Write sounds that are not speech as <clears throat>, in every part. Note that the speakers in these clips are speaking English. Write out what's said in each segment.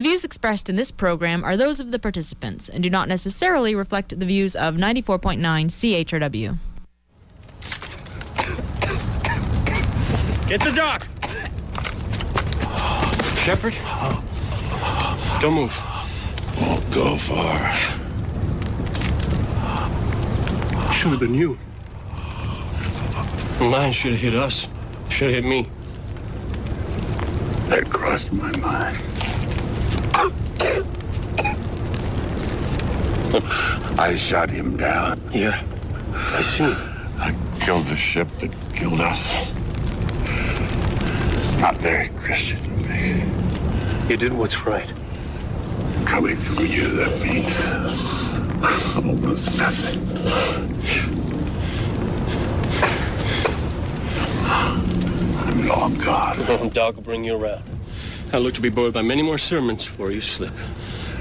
The views expressed in this program are those of the participants and do not necessarily reflect the views of 94.9 CHRW. Get the doc! Shepard? Don't move. Won't go far. Should have been you. The line should have hit us. Should have hit me. That crossed my mind. I shot him down. Yeah, I see. I killed the ship that killed us. Not very Christian of me. You did what's right. Coming from you, that means almost nothing. I'm long gone. <laughs> Doc will bring you around. I look to be bored by many more sermons before you slip.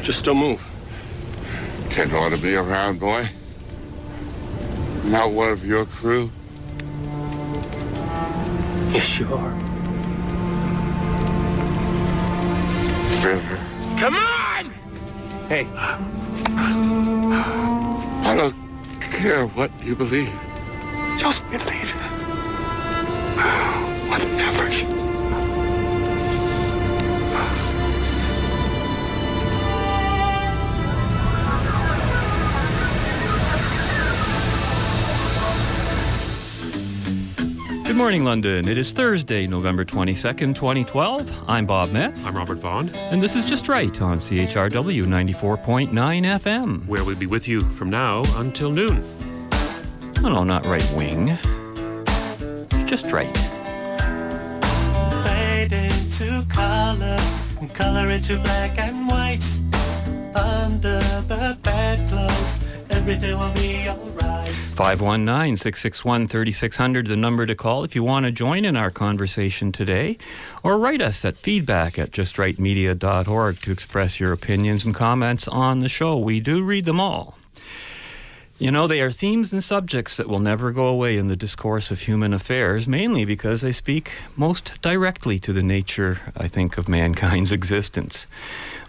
Just don't move. Can't ought to be around, boy. Not one of your crew. Yes, you are. River. Come on! Hey, I don't care what you believe. Just believe. Whatever. Good morning, London. It is Thursday, November 22nd, 2012. I'm Bob Metz, I'm Robert Vaughn, and this is Just Right on CHRW 94.9 FM. where we'll be with you from now until noon. Oh, no, not right wing. Just right. fade into color color into black and white. Under the bedclothes, everything will be alright. 519 661 3600, the number to call if you want to join in our conversation today, or write us at feedback at justrightmedia.org to express your opinions and comments on the show. We do read them all. You know, they are themes and subjects that will never go away in the discourse of human affairs, mainly because they speak most directly to the nature, I think, of mankind's <laughs> existence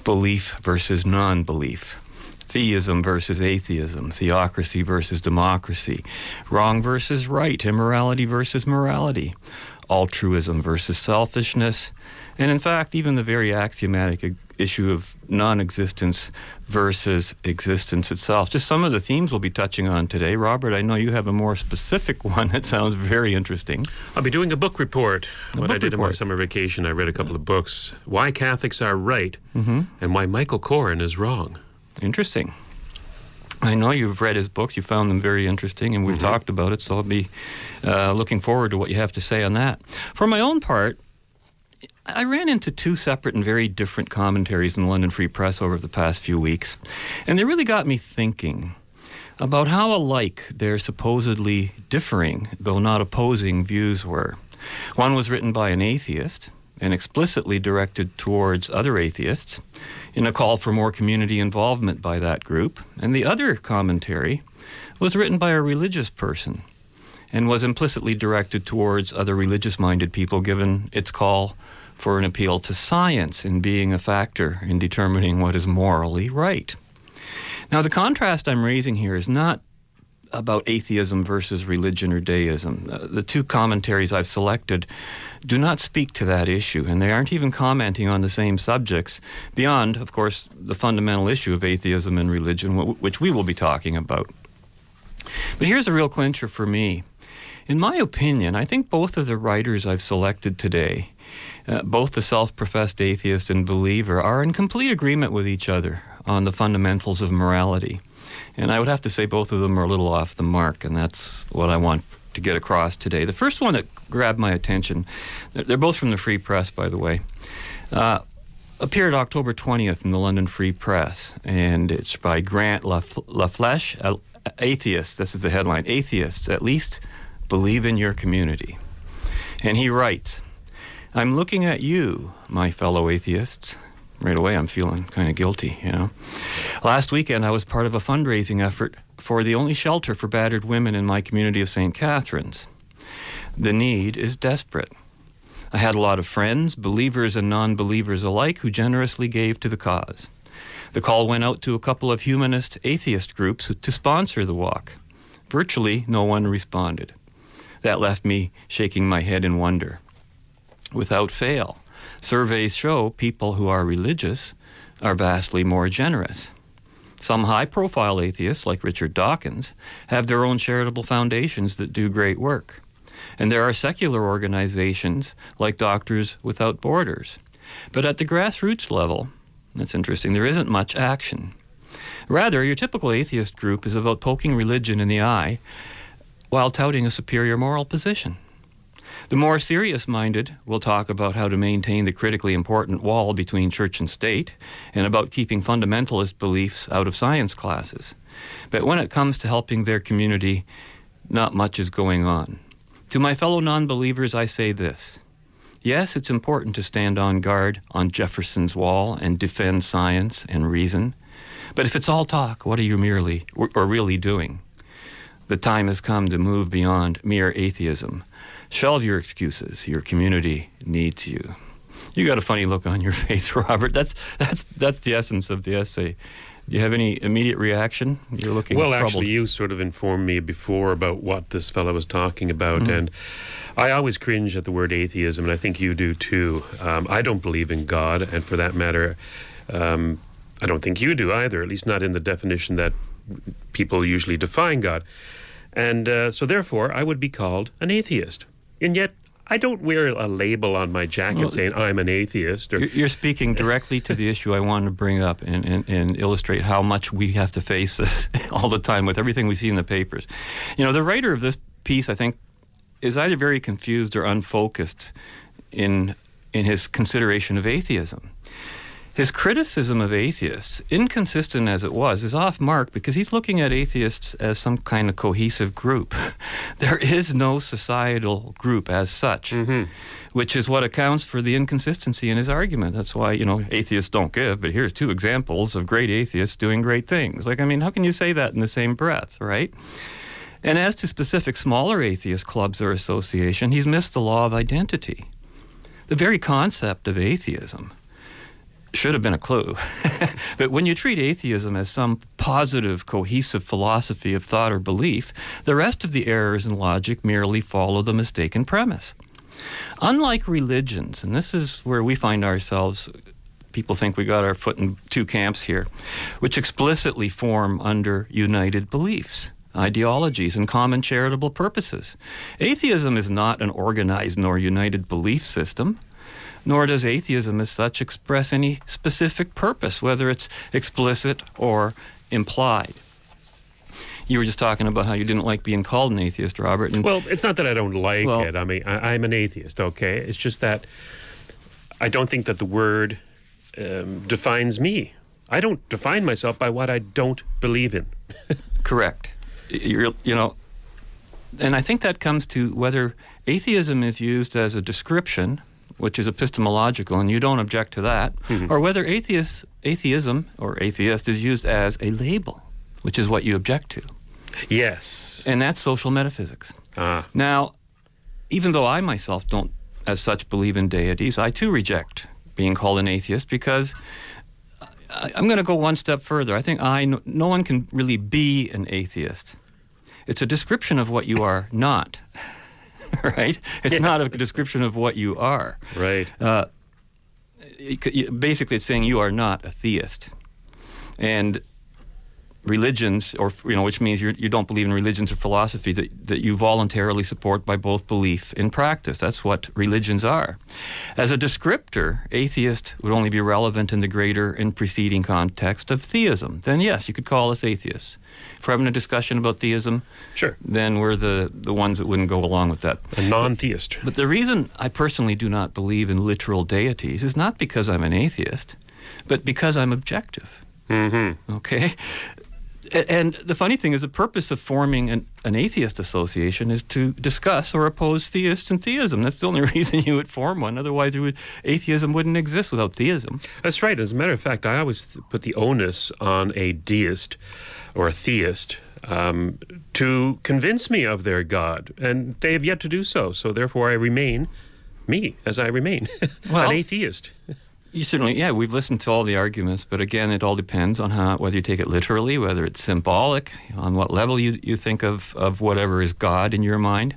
belief versus non belief, theism versus atheism, theocracy versus democracy, wrong versus right, immorality versus morality, altruism versus selfishness, and in fact, even the very axiomatic issue of non existence versus existence itself. Just some of the themes we'll be touching on today. Robert, I know you have a more specific <laughs> one that sounds very interesting. I'll be doing a book report. what I book did on my summer vacation, I read a couple of books. Why Catholics are right mm-hmm. and why Michael Coren is wrong. Interesting. I know you've read his books. You found them very interesting, and we've talked about it. So I'll be uh, looking forward to what you have to say on that. For my own part, I ran into two separate and very different commentaries in the London Free Press over the past few weeks, and they really got me thinking about how alike their supposedly differing, though not opposing, views were. One was written by an atheist and explicitly directed towards other atheists in a call for more community involvement by that group, and the other commentary was written by a religious person and was implicitly directed towards other religious minded people given its call for an appeal to science in being a factor in determining what is morally right. Now, the contrast I'm raising here is not about atheism versus religion or deism. Uh, the two commentaries I've selected do not speak to that issue, and they aren't even commenting on the same subjects, beyond, of course, the fundamental issue of atheism and religion, which we will be talking about. But here's a real clincher for me. In my opinion, I think both of the writers I've selected today, uh, both the self professed atheist and believer, are in complete agreement with each other on the fundamentals of morality. And I would have to say both of them are a little off the mark, and that's what I want to get across today. The first one that grabbed my attention, they're both from the Free Press, by the way, uh, appeared October 20th in the London Free Press, and it's by Grant Laf- LaFleche, a- atheist. This is the headline Atheists, at least believe in your community. And he writes, I'm looking at you, my fellow atheists. Right away, I'm feeling kind of guilty, you know. Last weekend, I was part of a fundraising effort for the only shelter for battered women in my community of St. Catharines. The need is desperate. I had a lot of friends, believers and non believers alike, who generously gave to the cause. The call went out to a couple of humanist atheist groups to sponsor the walk. Virtually no one responded. That left me shaking my head in wonder. Without fail, surveys show people who are religious are vastly more generous. Some high profile atheists, like Richard Dawkins, have their own charitable foundations that do great work. And there are secular organizations like Doctors Without Borders. But at the grassroots level, that's interesting, there isn't much action. Rather, your typical atheist group is about poking religion in the eye while touting a superior moral position. The more serious minded will talk about how to maintain the critically important wall between church and state and about keeping fundamentalist beliefs out of science classes. But when it comes to helping their community, not much is going on. To my fellow non believers, I say this. Yes, it's important to stand on guard on Jefferson's wall and defend science and reason. But if it's all talk, what are you merely or really doing? The time has come to move beyond mere atheism. Shelve your excuses. Your community needs you. You got a funny look on your <laughs> face, Robert. That's that's that's the essence of the essay. Do you have any immediate reaction? You're looking well. troubled. Actually, you sort of informed me before about what this fellow was talking about, mm-hmm. and I always cringe at the word atheism, and I think you do too. Um, I don't believe in God, and for that matter, um, I don't think you do either. At least not in the definition that people usually define God. And uh, so, therefore, I would be called an atheist. And yet, I don't wear a label on my jacket well, saying I'm an atheist. Or, you're speaking directly to the issue I wanted to bring up and, and, and, illustrate how much we have to face this <laughs> all the time with everything we see in the papers. You know, the writer of this piece, I think, is either very confused or unfocused in in his consideration of atheism. His criticism of atheists, inconsistent as it was, is off mark because he's looking at atheists as some kind of cohesive group. <laughs> there is no societal group as such, mm-hmm. which is what accounts for the inconsistency in his argument. That's why, you know, atheists don't give, but here's two examples of great atheists doing great things. Like, I mean, how can you say that in the same breath, right? And as to specific smaller atheist clubs or association, he's missed the law of identity. The very concept of atheism should have been a clue. <laughs> but when you treat atheism as some positive, cohesive philosophy of thought or belief, the rest of the errors in logic merely follow the mistaken premise. Unlike religions, and this is where we find ourselves, people think we got our foot in two camps here, which explicitly form under united beliefs ideologies and common charitable purposes. Atheism is not an organized nor united belief system nor does atheism as such express any specific purpose, whether it's explicit or implied. You were just talking about how you didn't like being called an atheist, Robert. And well, it's not that I don't like well, it. I mean, I, am an atheist, okay? It's just that I don't think that the word um, defines me. I don't define myself by what I don't believe in. <laughs> Correct. You're, you know, and I think that comes to whether atheism is used as a description which is epistemological, and you don't object to that, mm-hmm. or whether atheist, atheism or atheist is used as a label, which is what you object to. Yes. And that's social metaphysics. Ah. Now, even though I myself don't, as such, believe in deities, I too reject being called an atheist because I, am going to go one step further. I think I, no, no one can really be an atheist. It's a description of what you are not. <laughs> right? It's yeah. not a description of what you are. Right. Uh, basically, it's saying you are not a theist. And religions, or you know, which means you're, you do not believe in religions or philosophy that, that you voluntarily support by both belief and practice. That's what religions are. As a descriptor, atheist would only be relevant in the greater and preceding context of theism. Then yes, you could call us atheists. If we're having a discussion about theism, sure, then we're the the ones that wouldn't go along with that. A non-theist. But, but the reason I personally do not believe in literal deities is not because I'm an atheist, but because I'm objective. Mm-hmm. Okay, and the funny thing is, the purpose of forming an, an, atheist association is to discuss or oppose theists and theism. That's the only <laughs> reason you would form one. Otherwise, would, atheism wouldn't exist without theism. That's right. As a matter of fact, I always put the onus on a deist or a theist um, to convince me of their God, and they have yet to do so. So, therefore, I remain me as I remain, <laughs> Well- an atheist. <laughs> You certainly, yeah. We've listened to all the arguments, but again, it all depends on how whether you take it literally, whether it's symbolic, on what level you you think of of whatever is God in your mind.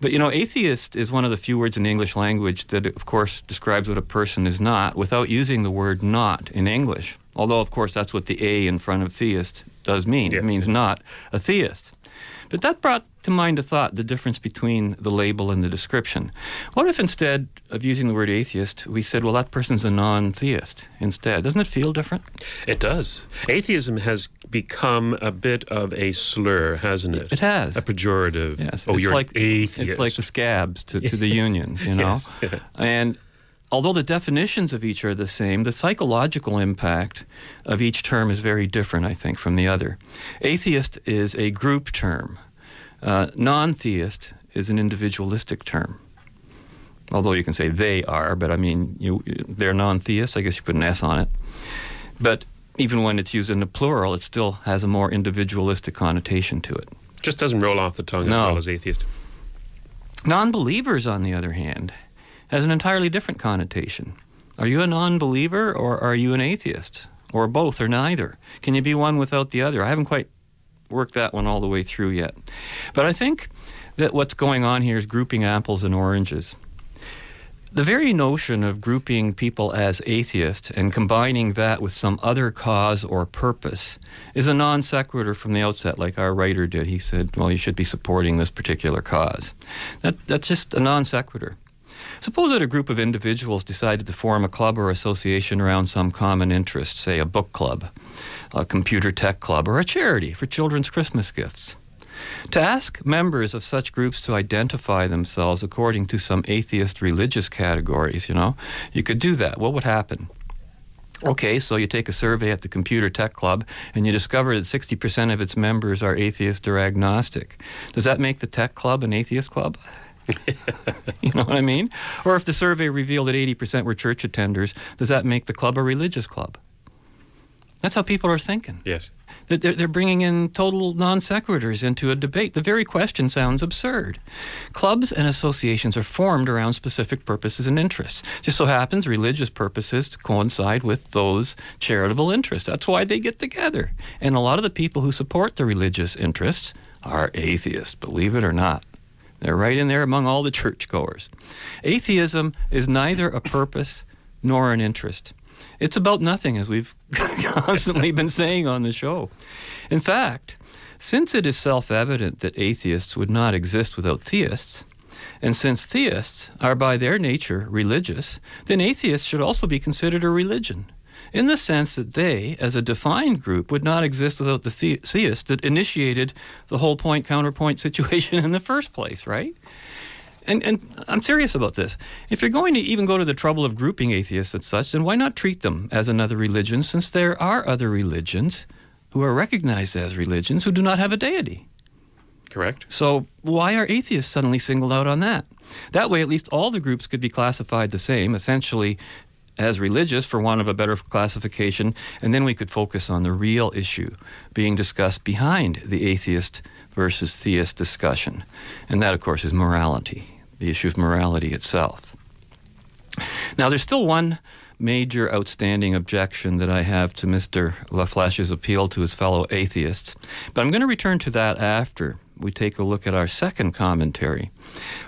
But you know, atheist is one of the few words in the English language that, of course, describes what a person is not without using the word "not" in English. Although, of course, that's what the "a" in front of theist does mean. Yes. It means not a theist. But that brought to mind a thought the difference between the label and the description. What if instead of using the word atheist, we said, well, that person's a non theist instead? Doesn't it feel different? It does. Atheism has become a bit of a slur, hasn't it? It has. A pejorative. Yes. Oh, it's you're like, atheist. It's like the scabs to, to the <laughs> unions, you know? Yes. <laughs> And although the definitions of each are the same, the psychological impact of each term is very different, I think, from the other. Atheist is a group term. Uh, non theist is an individualistic term. Although you can say they are, but I mean, you, they're non theists. I guess you put an S on it. But even when it's used in the plural, it still has a more individualistic connotation to it. Just doesn't roll off the tongue as No. well as atheist. Non believers, on the other hand, has an entirely different connotation. Are you a non believer or are you an atheist? Or both or neither? Can you be one without the other? I haven't quite worked that one all the way through yet. But I think that what's going on here is grouping apples and oranges. The very notion of grouping people as atheists and combining that with some other cause or purpose is a non sequitur from the outset, like our writer did. He said, well, you should be supporting this particular cause. That, that's just a non sequitur. Suppose that a group of individuals decided to form a club or association around some common interest, say a book club, a computer tech club, or a charity for children's Christmas gifts. To ask members of such groups to identify themselves according to some atheist religious categories, you know, you could do that. What would happen? Okay, so you take a survey at the Computer Tech Club and you discover that 60% of its members are atheist or agnostic. Does that make the tech club an atheist club? <laughs> you know what I mean? Or if the survey revealed that 80% were church attenders, does that make the club a religious club? That's how people are thinking. Yes. They're, they're bringing in total non sequiturs into a debate. The very question sounds absurd. Clubs and associations are formed around specific purposes and interests. Just so happens religious purposes coincide with those charitable interests. That's why they get together. And a lot of the people who support the religious interests are atheists, believe it or not. They're right in there among all the churchgoers. Atheism is neither a purpose nor an interest. It's about nothing, as we've <laughs> constantly been saying on the show. In fact, since it is self evident that atheists would not exist without theists, and since theists are by their nature religious, then atheists should also be considered a religion, in the sense that they, as a defined group, would not exist without the, the- theists that initiated the whole point counterpoint situation in the first place, right? And, and I'm serious about this. If you're going to even go to the trouble of grouping atheists and such, then why not treat them as another religion, since there are other religions who are recognized as religions who do not have a deity? Correct. So why are atheists suddenly singled out on that? That way, at least all the groups could be classified the same, essentially as religious, for want of a better classification, and then we could focus on the real issue being discussed behind the atheist versus theist discussion. And that, of course, is morality, the issue of morality itself. Now, there's still one major outstanding objection that I have to Mr. LaFlèche's appeal to his fellow atheists, but I'm going to return to that after we take a look at our second commentary,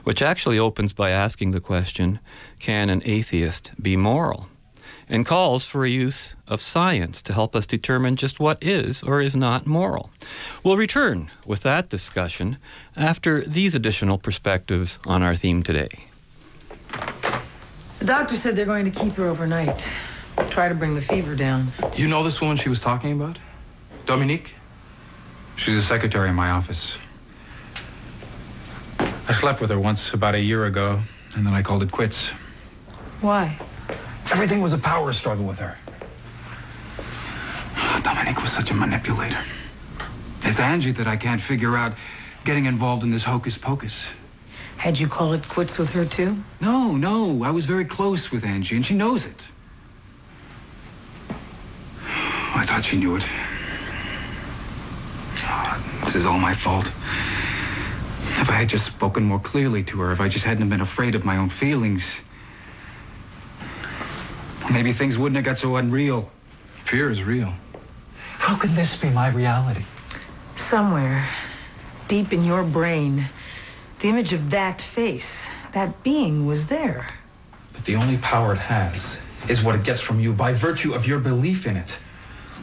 which actually opens by asking the question Can an atheist be moral? and calls for a use of science to help us determine just what is or is not moral. We'll return with that discussion after these additional perspectives on our theme today. The doctor said they're going to keep her overnight. Try to bring the fever down. You know this woman she was talking about? Dominique? She's a secretary in my office. I slept with her once about a year ago, and then I called it quits. Why? Everything was a power struggle with her. Dominique was such a manipulator. It's Angie that I can't figure out getting involved in this hocus pocus. Had you call it quits with her too? No, no, I was very close with Angie, and she knows it. I thought she knew it. Ah, This is all my fault. If I had just spoken more clearly to her, if I just hadn't been afraid of my own feelings, maybe things wouldn't have got so unreal. Fear is real. How can this be my reality? Somewhere, deep in your brain, the image of that face, that being was there. But the only power it has is what it gets from you by virtue of your belief in it.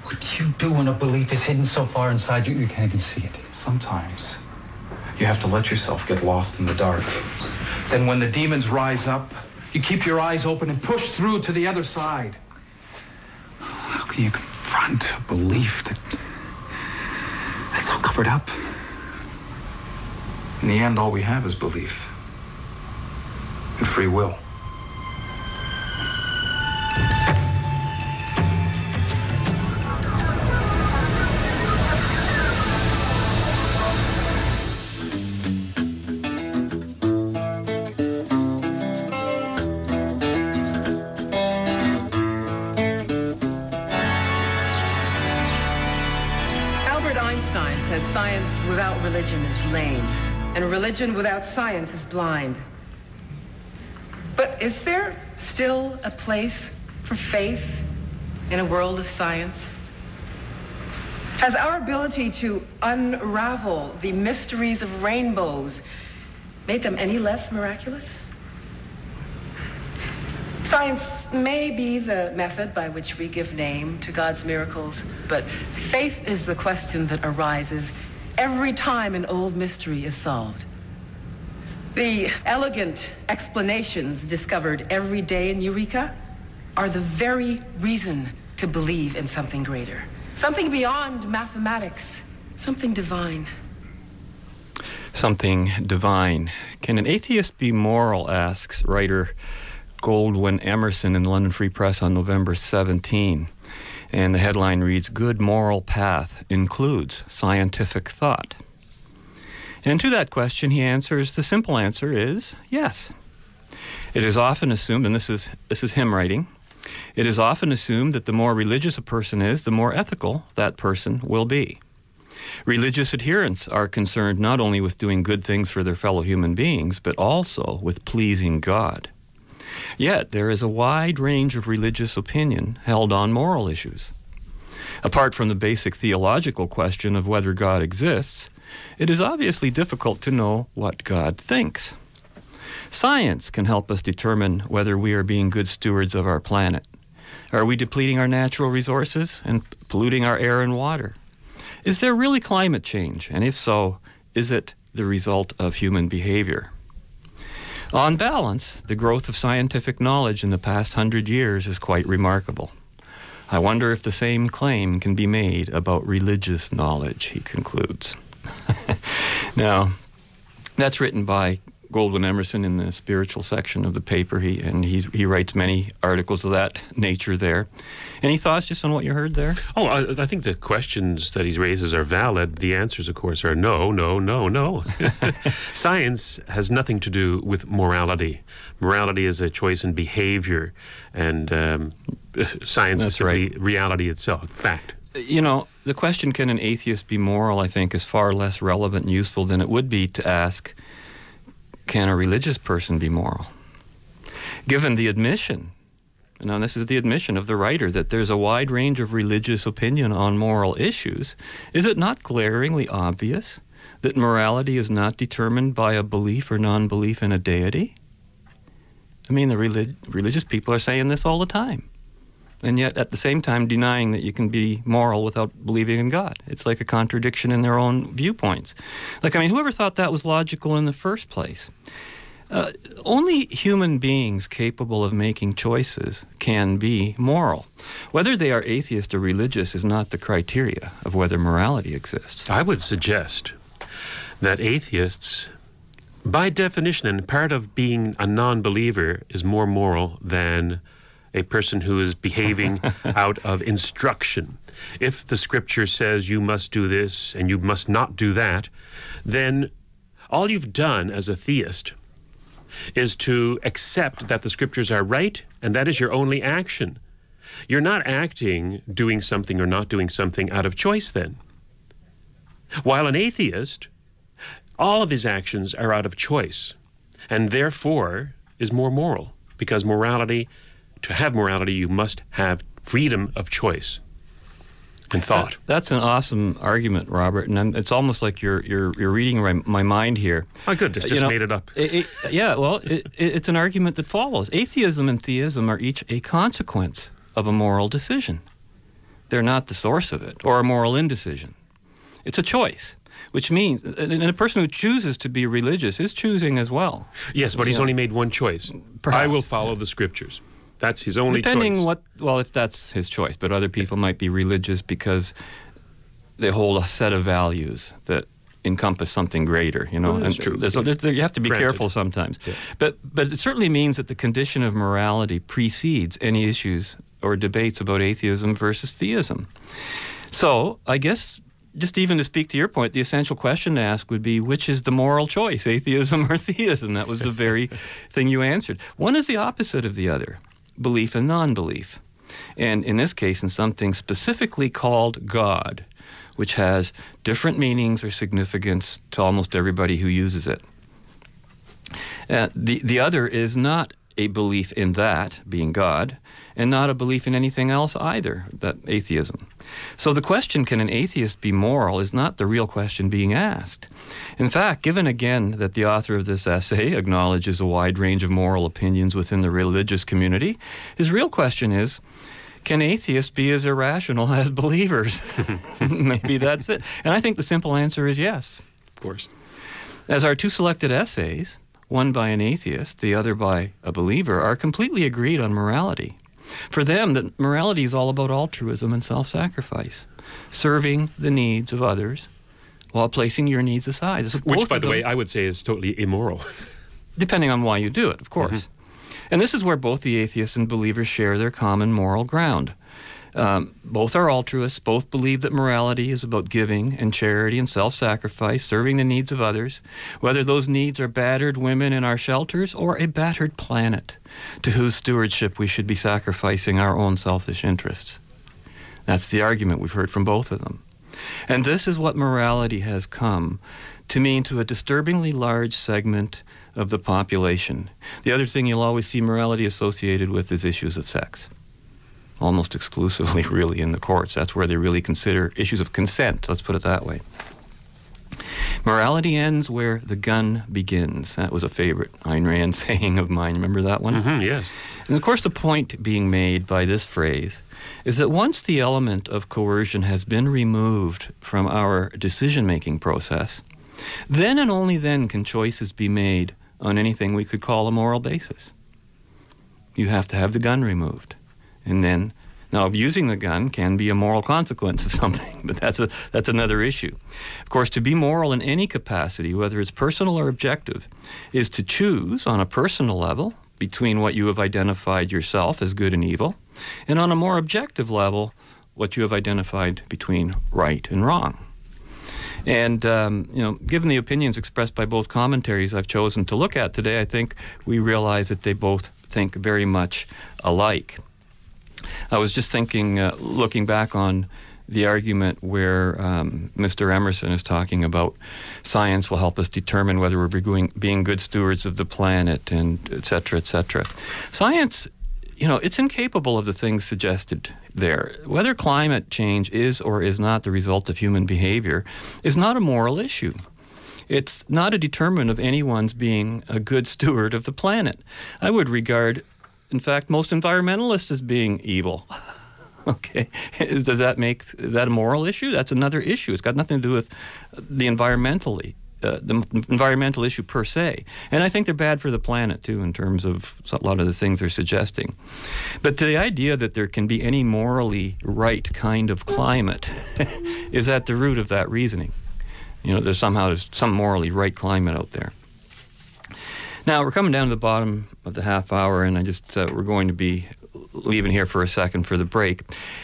What do you do when a belief is hidden so far inside you you can't even see it? Sometimes you have to let yourself get lost in the dark. Then when the demons rise up, you keep your eyes open and push through to the other side. How can you confront a belief that that's so covered up? In the end, all we have is belief and free will. Is lame, and religion without science is blind. But is there still a place for faith in a world of science? Has our ability to unravel the mysteries of rainbows made them any less miraculous? Science may be the method by which we give name to God's miracles, but faith is the question that arises every time an old mystery is solved. The elegant explanations discovered every day in Eureka are the very reason to believe in something greater, something beyond mathematics, something divine. Something divine. Can an atheist be moral? asks writer Goldwyn Emerson in the London Free Press on November 17. And the headline reads Good Moral Path Includes Scientific Thought. And to that question, he answers the simple answer is yes. It is often assumed, and this is, this is him writing, it is often assumed that the more religious a person is, the more ethical that person will be. Religious adherents are concerned not only with doing good things for their fellow human beings, but also with pleasing God. Yet there is a wide range of religious opinion held on moral issues. Apart from the basic theological question of whether God exists, it is obviously difficult to know what God thinks. Science can help us determine whether we are being good stewards of our planet. Are we depleting our natural resources and polluting our air and water? Is there really climate change? And if so, is it the result of human behavior? On balance, the growth of scientific knowledge in the past hundred years is quite remarkable. I wonder if the same claim can be made about religious knowledge, he concludes. <laughs> now, that's written by Goldwyn Emerson in the spiritual section of the paper. He and he's, he writes many articles of that nature there. Any thoughts just on what you heard there? Oh, I, I think the questions that he raises are valid. The answers, of course, are no, no, no, no. <laughs> Science has nothing to do with morality. Morality is a choice in behavior, and um, <laughs> science That's is right. reality itself, fact. You know, the question, can an atheist be moral, I think, is far less relevant and useful than it would be to ask, can a religious person be moral? Given the admission, now this is the admission of the writer, that there's a wide range of religious opinion on moral issues, is it not glaringly obvious that morality is not determined by a belief or non belief in a deity? I mean, the relig- religious people are saying this all the time and yet at the same time denying that you can be moral without believing in God. It's like a contradiction in their own viewpoints. Like, I mean, whoever thought that was logical in the first place? Uh, only human beings capable of making choices can be moral. Whether they are atheist or religious is not the criteria of whether morality exists. I would suggest that atheists, by definition, and part of being a non believer, is more moral than a person who is behaving <laughs> out of instruction. If the scripture says you must do this and you must not do that, then all you've done as a theist is to accept that the scriptures are right and that is your only action. You're not acting, doing something or not doing something out of choice then. While an atheist all of his actions are out of choice, and therefore is more moral. Because morality, to have morality, you must have freedom of choice and thought. That's an awesome argument, Robert, and I'm, it's almost like you're you're you're reading my, my mind here. Oh, good. Uh, just, You just know, made it up. it- it- yeah, well, it, it, it's an argument that follows. Atheism and theism are each a consequence of a moral decision. They're not the source of it, or a moral indecision. It's a choice, which means, and a person who chooses to be religious is choosing as well. Yes, but he's Yeah. only made one choice. Perhaps. I will follow the scriptures. That's his only Depending choice. what, well, if that's his choice, but other people might be religious because they hold a set of values that encompass something greater. You know, Well, that's And true. there's- there- you have to be Granted. careful sometimes. Yeah. But but it certainly means that the condition of morality precedes any issues or debates about atheism versus theism. So I guess. Just even to speak to your point, the essential question to ask would be which is the moral choice, atheism or <laughs> theism? That was the very <laughs> thing you answered. One is the opposite of the other belief and non belief. And in this case, in something specifically called God, which has different meanings or significance to almost everybody who uses it. Uh, the, the other is not a belief in that, being God, and not a belief in anything else either, that atheism. So the question, can an atheist be moral, is not the real question being asked. In fact, given again that the author of this essay <laughs> acknowledges a wide range of moral opinions within the religious community, his real question is can atheists be as irrational <laughs> as believers? <laughs> Maybe that's it. And I think the simple answer is yes. of course. As our two selected essays, one by an atheist, the other by a believer, are completely agreed on morality. For them, that morality is all about altruism and self sacrifice, serving the needs of others while placing your needs aside. It's Which, by the them- way, I would say is totally immoral. <laughs> depending on why you do it, of mm-hmm. course. And this is where both the atheists and believers share their common moral ground. Um, both are altruists. Both believe that morality is about giving and charity and self sacrifice, serving the needs of others, whether those needs are battered women in our shelters or a battered planet to whose stewardship we should be sacrificing our own selfish interests. That's the argument we've heard from both of them. And this is what morality has come to mean to a disturbingly large segment of the population. The other thing you'll always see morality associated with is issues of sex. Almost exclusively, <laughs> really, in the courts. That's where they really consider issues of consent, let's put it that way. Morality ends where the gun begins. That was a favorite Ayn Rand <laughs> saying of mine. Remember that one? Mhm, yes. And of course, the point being made by this phrase is that once the element of coercion has been removed from our decision making process, then and only then can choices be made on anything we could call a moral basis. You have to have the gun removed. And then, now using the gun can be a moral consequence of <laughs> something, but that's, a, that's another issue. Of course, to be moral in any capacity, whether it's personal or objective, is to choose on a personal level between what you have identified yourself as good and evil, and on a more objective level, what you have identified between right and wrong. And um, you know, given the opinions expressed by both commentaries I've chosen to look at today, I think we realize that they both think very much alike. I was just thinking, uh, looking back on the argument where um, Mr. Emerson is talking about science will help us determine whether we're being, being good stewards of the planet and et cetera, et cetera. Science, you know, it's incapable of the things suggested there. Whether climate change is or is not the result of human behavior is not a moral issue. It's not a determinant of anyone's being a good <laughs> steward of the planet. I would regard, in fact, most environmentalists as being evil. <laughs> okay, does that make is that a moral issue? That's another issue. It's got nothing to do with the environmentally. Uh, the environmental issue per se, and I think they're bad for the planet too, in terms of a lot of the things they're suggesting. But the idea that there can be any morally right kind of climate <laughs> is at the root of that reasoning. You know, there's somehow there's some morally right climate out there. Now we're coming down to the bottom of the half hour, and I just uh, we're going to be leaving here for a second for the break.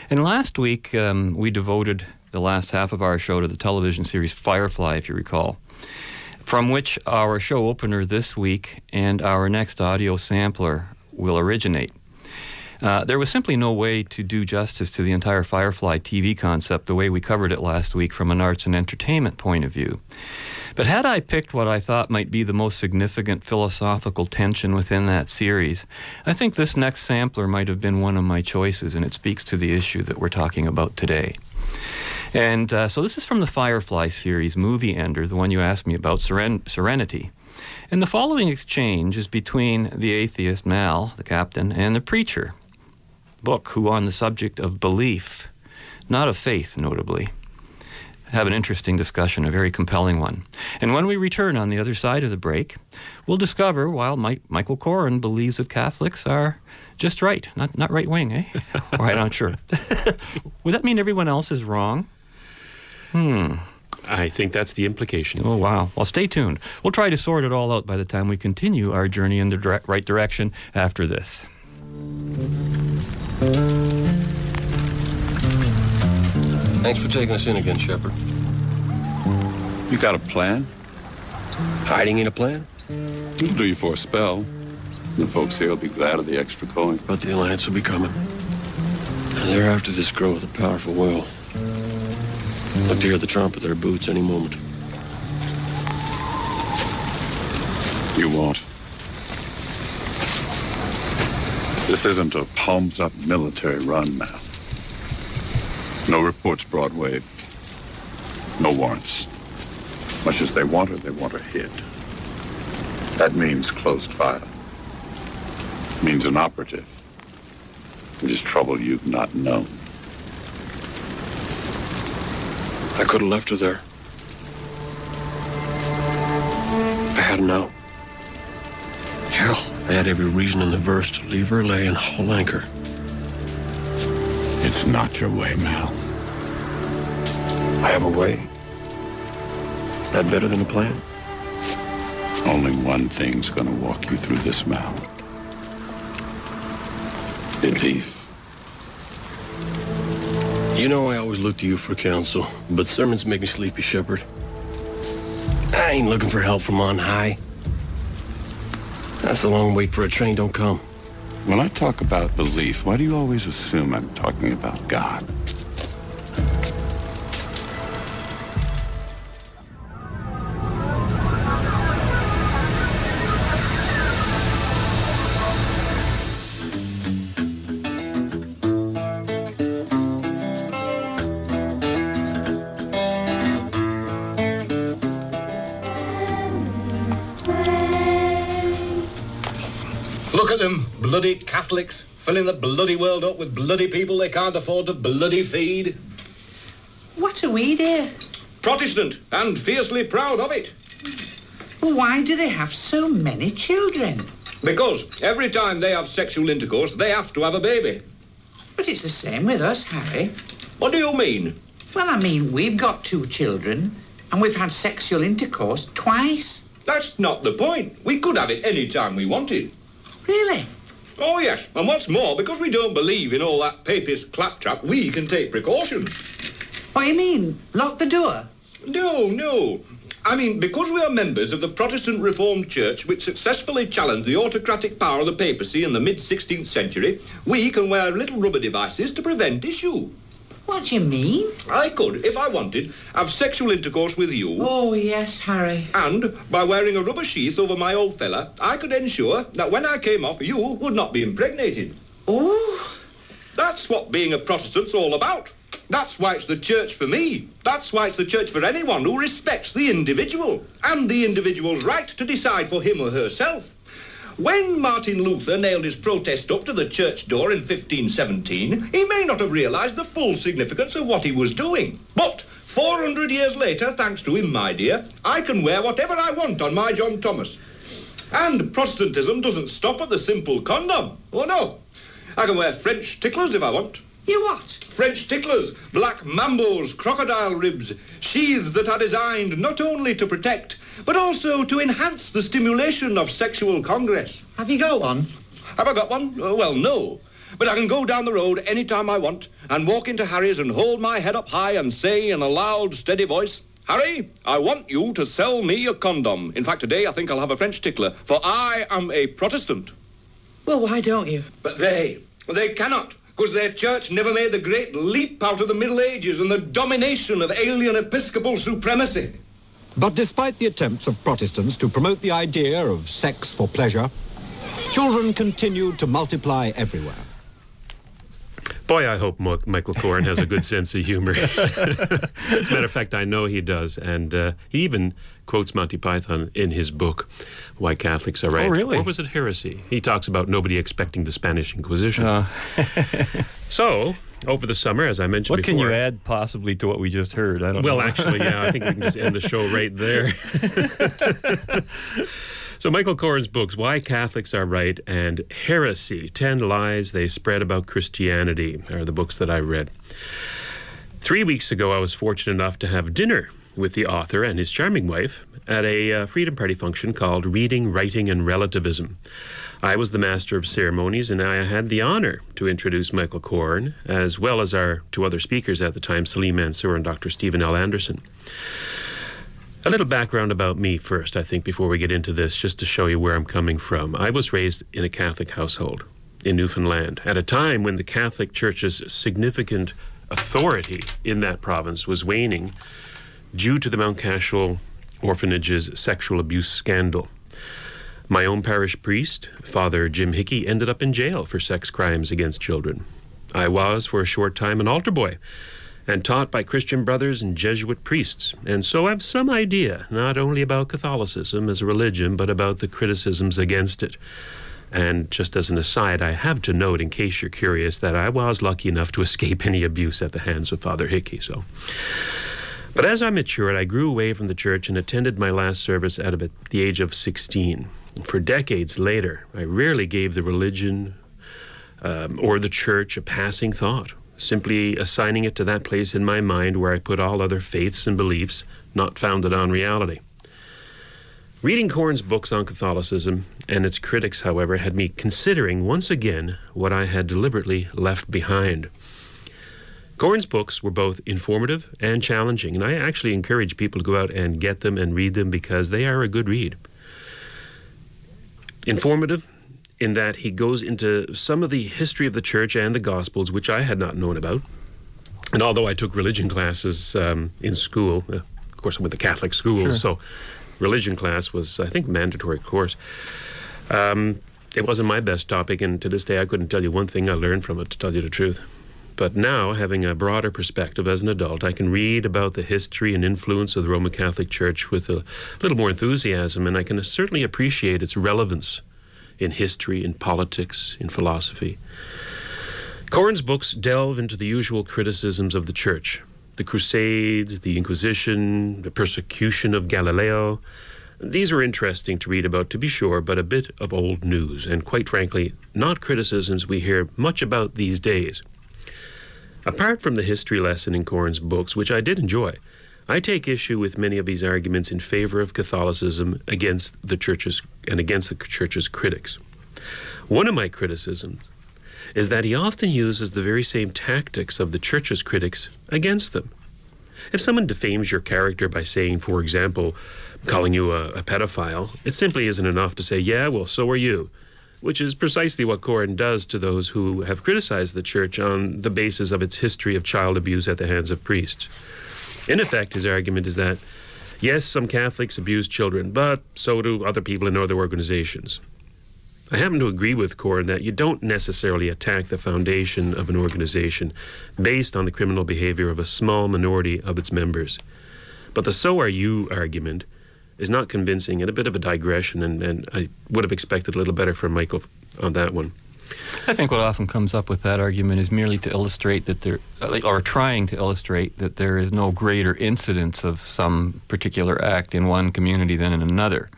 And last week um, we devoted the last half of our show to the television series Firefly, if you recall, from which our show opener this week and our next audio sampler will originate. Uh, there was simply no way to do justice to the entire Firefly TV concept the way we covered it last week from an arts and entertainment point of view. But had I picked what I thought might be the most significant philosophical tension within that series, I think this next sampler might have been one of my choices, and it speaks to the issue that we're talking about today. And uh, so this is from the Firefly series, Movie Ender, the one you asked me about, Seren- Serenity. And the following exchange is between the atheist Mal, the captain, and the preacher, Book, who on the subject of belief, not of faith, notably, have an interesting discussion, a very compelling one. And when we return on the other side of the break, we'll discover while Mike, Michael Coren believes that Catholics are just right, not, not right wing, eh? <laughs> or I'm not sure. <laughs> Would that mean everyone else is wrong? Hmm. I think that's the implication. Oh, wow. Well, stay tuned. We'll try to sort it all out by the time we continue our journey in the direct, right direction after this. Thanks for taking us in again, Shepard. You got a plan? Hiding in a plan? It'll do you for a spell. The folks here will be glad of the extra coin. But the Alliance will be coming. And they're after this girl with a powerful will. Look to hear the trump of their boots any moment. You won't. This isn't a palms-up military run, man. No reports Broadway. No warrants. Much as they want her, they want her hid. That means closed file. Means an operative. Which is trouble you've not known. I could have left her there. I had out. Hell, I had every reason in the verse to leave her lay and haul anchor. It's not your way, Mal. I have a way. That better than a plan? Only one thing's gonna walk you through this, Mal. Belief. You know I always look to you for counsel, but sermons make me sleepy, Shepard. I ain't looking for help from on high. That's a long wait for a train don't come. When I talk about belief, why do you always assume I'm talking about God? Filling the bloody world up with bloody people they can't afford to bloody feed. What are we, dear? Eh? Protestant, and fiercely proud of it. Well, why do they have so many children? Because every time they have sexual intercourse, they have to have a baby. But it's the same with us, Harry. What do you mean? Well, I mean, we've got two children, and we've had sexual intercourse twice. That's not the point. We could have it any time we wanted. Really? Oh, yes. And what's more, because we don't believe in all that papist claptrap, we can take precautions. What do you mean? Lock the door? No, no. I mean, because we are members of the Protestant Reformed Church, which successfully challenged the autocratic power of the papacy in the mid-16th century, we can wear little rubber devices to prevent issue. What do you mean? I could, if I wanted, have sexual intercourse with you. Oh, yes, Harry. And by wearing a rubber sheath over my old fella, I could ensure that when I came off, you would not be impregnated. Oh, That's what being a Protestant's all about. That's why it's the church for me. That's why it's the church for anyone who respects the individual and the individual's right to decide for him or herself. When Martin Luther nailed his protest up to the church door in 1517, he may not have realized the full significance of what he was doing. But 400 years later, thanks to him, my dear, I can wear whatever I want on my John Thomas. And Protestantism doesn't stop at the simple condom. Oh, no. I can wear French ticklers if I want. You what? French ticklers, black mambos, crocodile ribs, sheaths that are designed not only to protect, but also to enhance the stimulation of sexual congress. Have you got one? Have I got one? Uh, well, no. But I can go down the road any time I want and walk into Harry's and hold my head up high and say in a loud, steady voice, Harry, I want you to sell me a condom. In fact, today I think I'll have a French tickler, for I am a Protestant. Well, why don't you? But they, They cannot, because their church never made the great leap out of the Middle Ages and the domination of alien episcopal supremacy. But despite the attempts of Protestants to promote the idea of sex for pleasure, children continued to multiply everywhere. Boy, I hope Mo- Michael Coren has a good sense of humor. <laughs> As a matter of fact, I know he does. And uh, he even quotes Monty Python in his book, Why Catholics Are oh, Right. Oh, really? Or was it Heresy? He talks about nobody expecting the Spanish Inquisition. Uh. <laughs> so, over the summer, as I mentioned before. What before. can you add possibly to what we just heard? I don't Well, actually, yeah, I think we can just end the show right there. <laughs> so, Michael Coren's books, Why Catholics Are Right and Heresy 10 Lies They Spread About Christianity, are the books that I read. Three weeks ago, I was fortunate enough to have dinner with the author and his charming wife at a uh, Freedom Party function called Reading, Writing, and Relativism. I was the master of ceremonies, and I had the honor to introduce Michael Coren, as well as our two other speakers at the time, Salim Mansur and Dr. Stephen L. Anderson. A little background about me first, I think, before we get into this, just to show you where I'm coming from. I was raised in a Catholic household in Newfoundland at a time when the Catholic Church's significant authority in that province was waning due to the Mount Cashel orphanage's sexual abuse scandal. My own parish priest, Father Jim Hickey, ended up in jail for sex crimes against children. I was, for a short time, an altar boy and taught by Christian brothers and Jesuit priests, and so have some idea not only about Catholicism as a religion, but about the criticisms against it. And just as an aside, I have to note, in case you're curious, that I was lucky enough to escape any abuse at the hands of Father Hickey. So, but as I matured, I grew away from the church and attended my last service at about the age of 16. For decades later, I rarely gave the religion um, or the church a passing thought, simply assigning it to that place in my mind where I put all other faiths and beliefs not founded on reality. Reading Coren's books on Catholicism and its critics, however, had me considering once again what I had deliberately left behind. Coren's books were both informative and challenging, and I actually encourage people to go out and get them and read them because they are a good read. Informative in that he goes into some of the history of the church and the Gospels, which I had not known about. And although I took religion classes um, in school, uh, of course, I went to Catholic schools, Sure. so religion class was, I think, mandatory course. Um, it wasn't my best topic, and to this day, I couldn't tell you one thing I learned from it, to tell you the truth. But now, having a broader perspective as an adult, I can read about the history and influence of the Roman Catholic Church with a little more enthusiasm, and I can certainly appreciate its relevance in history, in politics, in philosophy. Coren's books delve into the usual criticisms of the Church the Crusades, the Inquisition, the persecution of Galileo. These are interesting to read about, to be sure, but a bit of old news, and quite frankly, not criticisms we hear much about these days. Apart from the history lesson in Coren's books, which I did enjoy, I take issue with many of these arguments in favor of Catholicism against the church's and against the church's critics. One of my criticisms is that he often uses the very same tactics of the church's critics against them. If someone defames your character by saying, for example, calling you a, a pedophile, it simply isn't enough to say, yeah, well, so are you, which is precisely what Coren does to those who have criticized the church on the basis of its history of child abuse at the hands of priests. In effect, his argument is that, yes, some Catholics abuse children, but so do other people in other organizations. I happen to agree with Coren that you don't necessarily attack the foundation of an organization based on the criminal behavior of a small minority of its members. But the so are you argument is not convincing and a bit of a digression, and, and I would have expected a little better from Michael on that one. I think what often comes up with that argument is merely to illustrate that there, or trying to illustrate that there is no greater incidence of some particular act in one community than in another.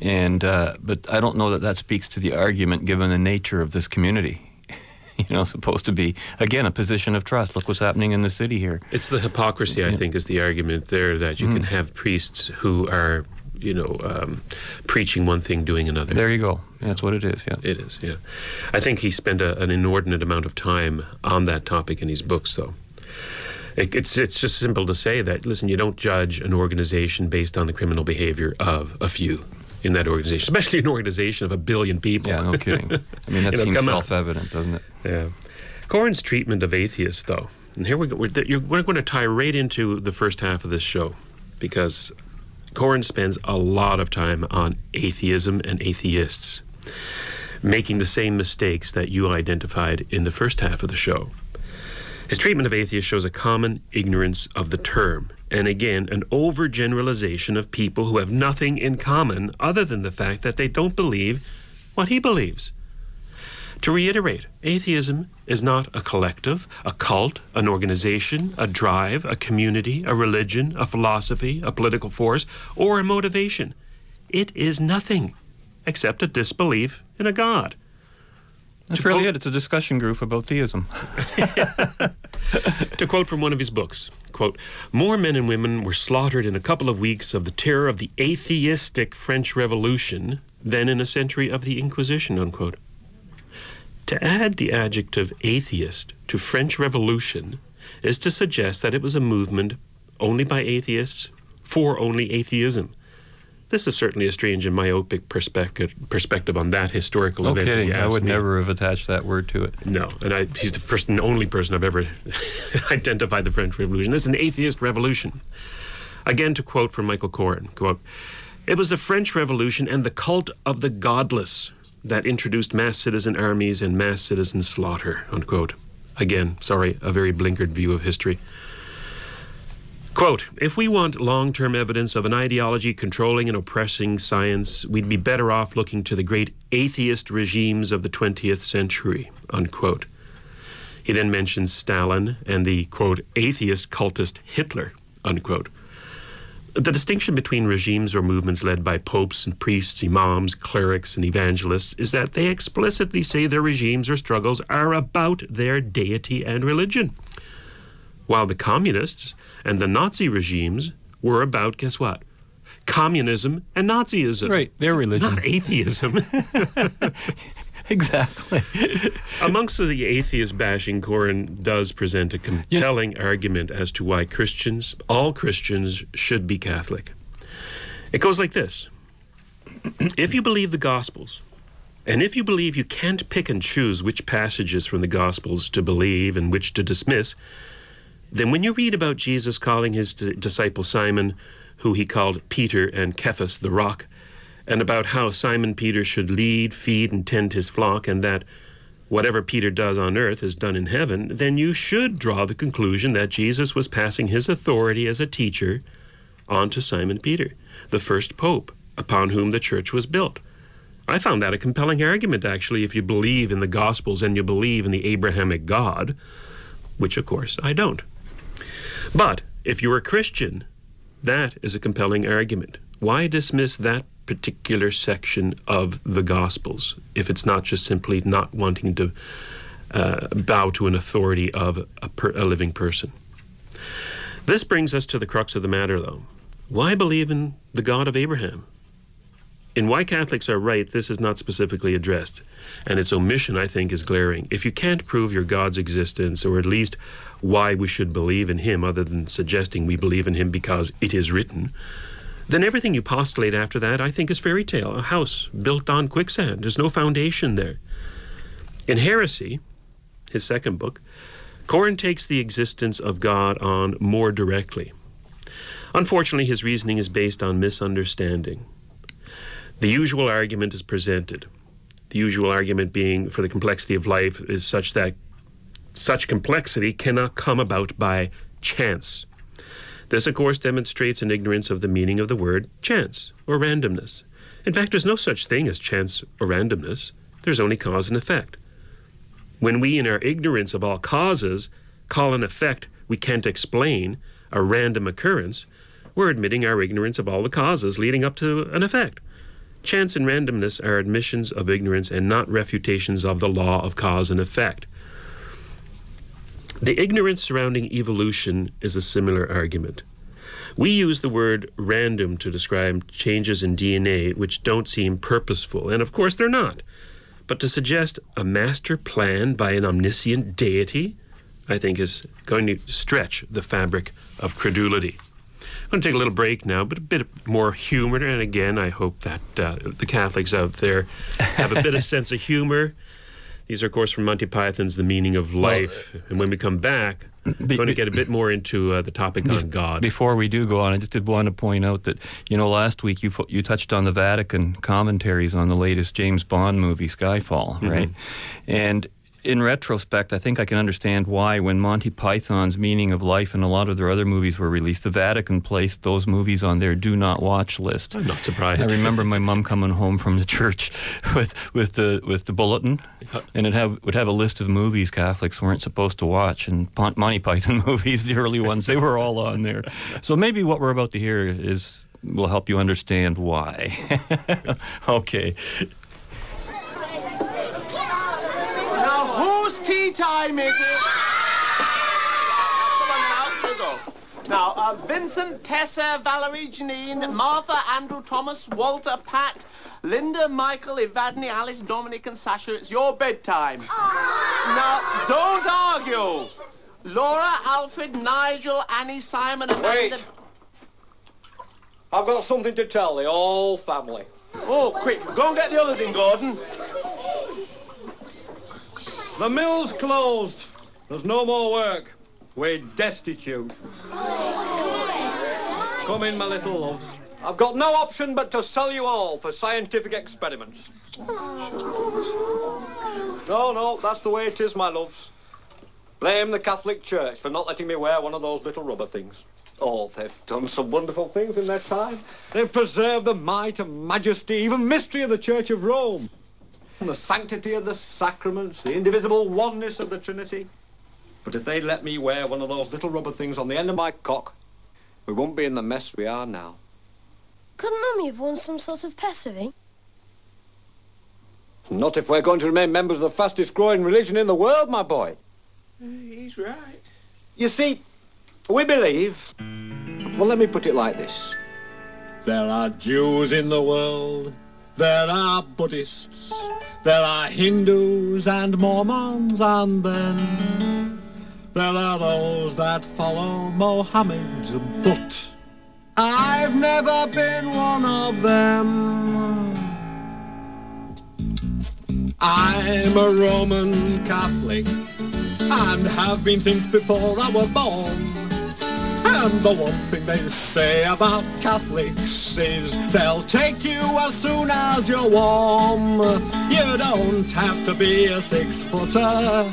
And uh, but I don't know that that speaks to the argument given the nature of this community. <laughs> you know, supposed to be again a position of trust. Look what's happening in the city here. It's the hypocrisy, I think, is the argument there that you can have priests who are, you know, um, preaching one thing, doing another. There you go. That's what it is. Yeah. It is, yeah. I think he spent a, an inordinate amount of time on that topic in his books, though. It, it's it's just simple to say that listen, you don't judge an organization based on the criminal behavior of a few. In that organization, especially an organization of a billion people. Yeah, no kidding. <laughs> I mean, that seems self-evident, doesn't it? Yeah. Coren's treatment of atheists, though, and here we go. We're, you're, we're going to tie right into the first half of this show because Coren spends a lot of time on atheism and atheists, making the same mistakes that you identified in the first half of the show. His treatment of atheists shows a common ignorance of the term, and again, an overgeneralization of people who have nothing in common other than the fact that they don't believe what he believes. To reiterate, atheism is not a collective, a cult, an organization, a drive, a community, a religion, a philosophy, a political force, or a motivation. It is nothing except a disbelief in a God. That's really quote- it. It's a discussion group about theism. <laughs> to quote from one of his books quote more men and women were slaughtered in a couple of weeks of the terror of the atheistic french revolution than in a century of the inquisition unquote to add the adjective atheist to french revolution is to suggest that it was a movement only by atheists for only atheism this is certainly a strange and myopic perspective perspective on that historical No event kidding. I would me. never have attached that word to it. No, and I, he's the first and only person I've ever <laughs> identified the French Revolution. as an atheist revolution. Again, to quote from Michael Coren, quote, It was the French Revolution and the cult of the godless that introduced mass citizen armies and mass citizen slaughter, unquote. Again, sorry, a very blinkered view of history. Quote, if we want long term evidence of an ideology controlling and oppressing science, we'd be better off looking to the great atheist regimes of the 20th century, unquote. He then mentions Stalin and the, quote, atheist cultist Hitler, unquote. The distinction between regimes or movements led by popes and priests, imams, clerics, and evangelists is that they explicitly say their regimes or struggles are about their deity and religion while the communists and the Nazi regimes were about, guess what? Communism and Nazism. Right, their religion. Not atheism. <laughs> exactly. Amongst the atheist bashing, Coren does present a compelling argument as to why Christians, all Christians, should be Catholic. It goes like this If you believe the Gospels, and if you believe you can't pick and choose which passages from the Gospels to believe and which to dismiss, then when you read about Jesus calling his d- disciple Simon, who he called Peter and Cephas the rock, and about how Simon Peter should lead, feed, and tend his flock, and that whatever Peter does on earth is done in heaven, then you should draw the conclusion that Jesus was passing his authority as a teacher on to Simon Peter, the first pope upon whom the church was built. I found that a compelling argument, actually, if you believe in the Gospels and you believe in the Abrahamic God, which, of course, I don't. But if you're a Christian, that is a compelling argument. Why dismiss that particular section of the Gospels if it's not just simply not wanting to uh, bow to an authority of a, per, a living person? This brings us to the crux of the matter, though. Why believe in the God of Abraham? In Why Catholics Are Right, this is not specifically addressed, and its omission, I think, is glaring. If you can't prove your God's existence, or at least why we should believe in Him, other than suggesting we believe in Him because it is written, then everything you postulate after that, I think, is fairy tale, a house built on quicksand. There's no foundation there. In Heresy, his second book, Coren takes the existence of God on more directly. Unfortunately, his reasoning is based on misunderstanding. The usual argument is presented. The usual argument being for the complexity of life is such that such complexity cannot come about by chance. This, of course, demonstrates an ignorance of the meaning of the word chance or randomness. In fact, there's no such thing as chance or randomness, there's only cause and effect. When we, in our ignorance of all causes, call an effect we can't explain a random occurrence, we're admitting our ignorance of all the causes leading up to an effect. Chance and randomness are admissions of ignorance and not refutations of the law of cause and effect. The ignorance surrounding evolution is a similar argument. We use the word random to describe changes in DNA which don't seem purposeful, and of course they're not. But to suggest a master plan by an omniscient deity, I think is going to stretch the fabric of credulity. I'm going to take a little break now, but a bit more humor. And again, I hope that uh, the Catholics out there have a bit of <laughs> sense of humor. These are, of course, from Monty Python's The Meaning of Life. and when we come back, we're going to get a bit more into uh, the topic on God. Before we do go on, I just did want to point out that you know last week you you touched on the Vatican commentaries on the latest James Bond movie Skyfall, Mhm. right? And in retrospect, I think I can understand why when Monty Python's Meaning of Life and a lot of their other movies were released, the Vatican placed those movies on their do not watch list. I'm not surprised. I remember my mom coming home from the church <laughs> with with the with the bulletin, and it have would have a list of movies Catholics weren't supposed to watch, and Monty Python <laughs> movies, the early ones, they were all on there. So maybe what we're about to hear is will help you understand why. <laughs> okay. Now, whose time is it? Come on now, you go. Now, uh, Vincent, Tessa, Valerie, Janine, Martha, Andrew, Thomas, Walter, Pat, Linda, Michael, Evadne, Alice, Dominic, and Sasha, it's your bedtime. Now, don't argue. Laura, Alfred, Nigel, Annie, Simon, and Wait. I've got something to tell the whole family. Oh, quick, go and get the others in, Gordon. The mill's closed. There's no more work. We're destitute. Come in, my little loves. I've got no option but to sell you all for scientific experiments. No, no, that's the way it is, my loves. Blame the Catholic Church for not letting me wear one of those little rubber things. Oh, they've done some wonderful things in their time. They've preserved the might and majesty, even mystery of the Church of Rome. And the sanctity of the sacraments, the indivisible oneness of the Trinity. But if they'd let me wear one of those little rubber things on the end of my cock, we wouldn't be in the mess we are now. Couldn't Mummy have won some sort of pessary? Eh? Not if we're going to remain members of the fastest growing religion in the world, my boy. He's right. You see, we believe... Well, let me put it like this. There are Jews in the world. There are Buddhists. There are Hindus and Mormons, and then there are those that follow Mohammed. But I've never been one of them. I'm a Roman Catholic and have been since before I was born. And the one thing they say about Catholics is they'll take you as soon as you're warm. You don't have to be a six-footer.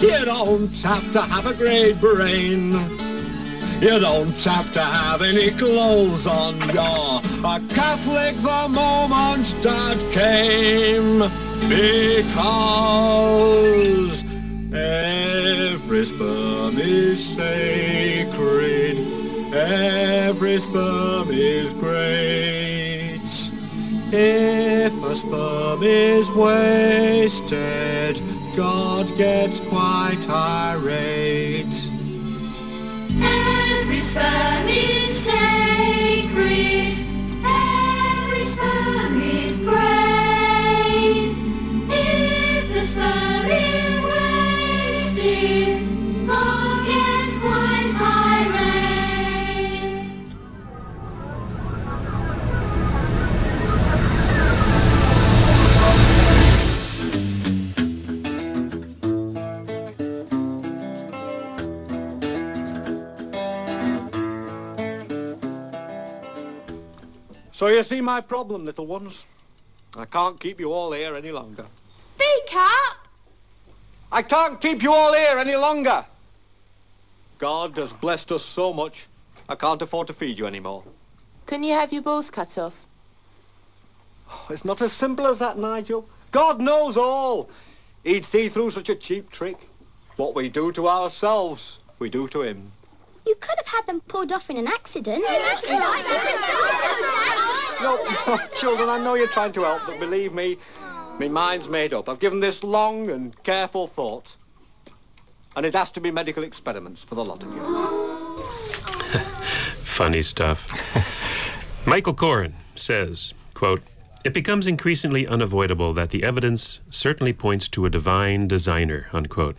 You don't have to have a great brain. You don't have to have any clothes on. You're a Catholic the moment that came. Because every sperm is sacred. Every sperm is great. If a sperm is wasted, God gets quite irate. Every sperm is sacred. So you see my problem, little ones. I can't keep you all here any longer. Speak up! I can't keep you all here any longer. God has blessed us so much, I can't afford to feed you anymore. Can you have your balls cut off? Oh, It's not as simple as that, Nigel. God knows all. He'd see through such a cheap trick. What we do to ourselves, we do to him. You could have had them pulled off in an accident. No, no, <laughs> children, I know you're trying to help, but believe me, my mind's made up. I've given this long and careful thought. And it has to be medical experiments for the lot of you. <laughs> Funny stuff. <laughs> Michael Coren says, quote, It becomes increasingly unavoidable that the evidence certainly points to a divine designer, unquote.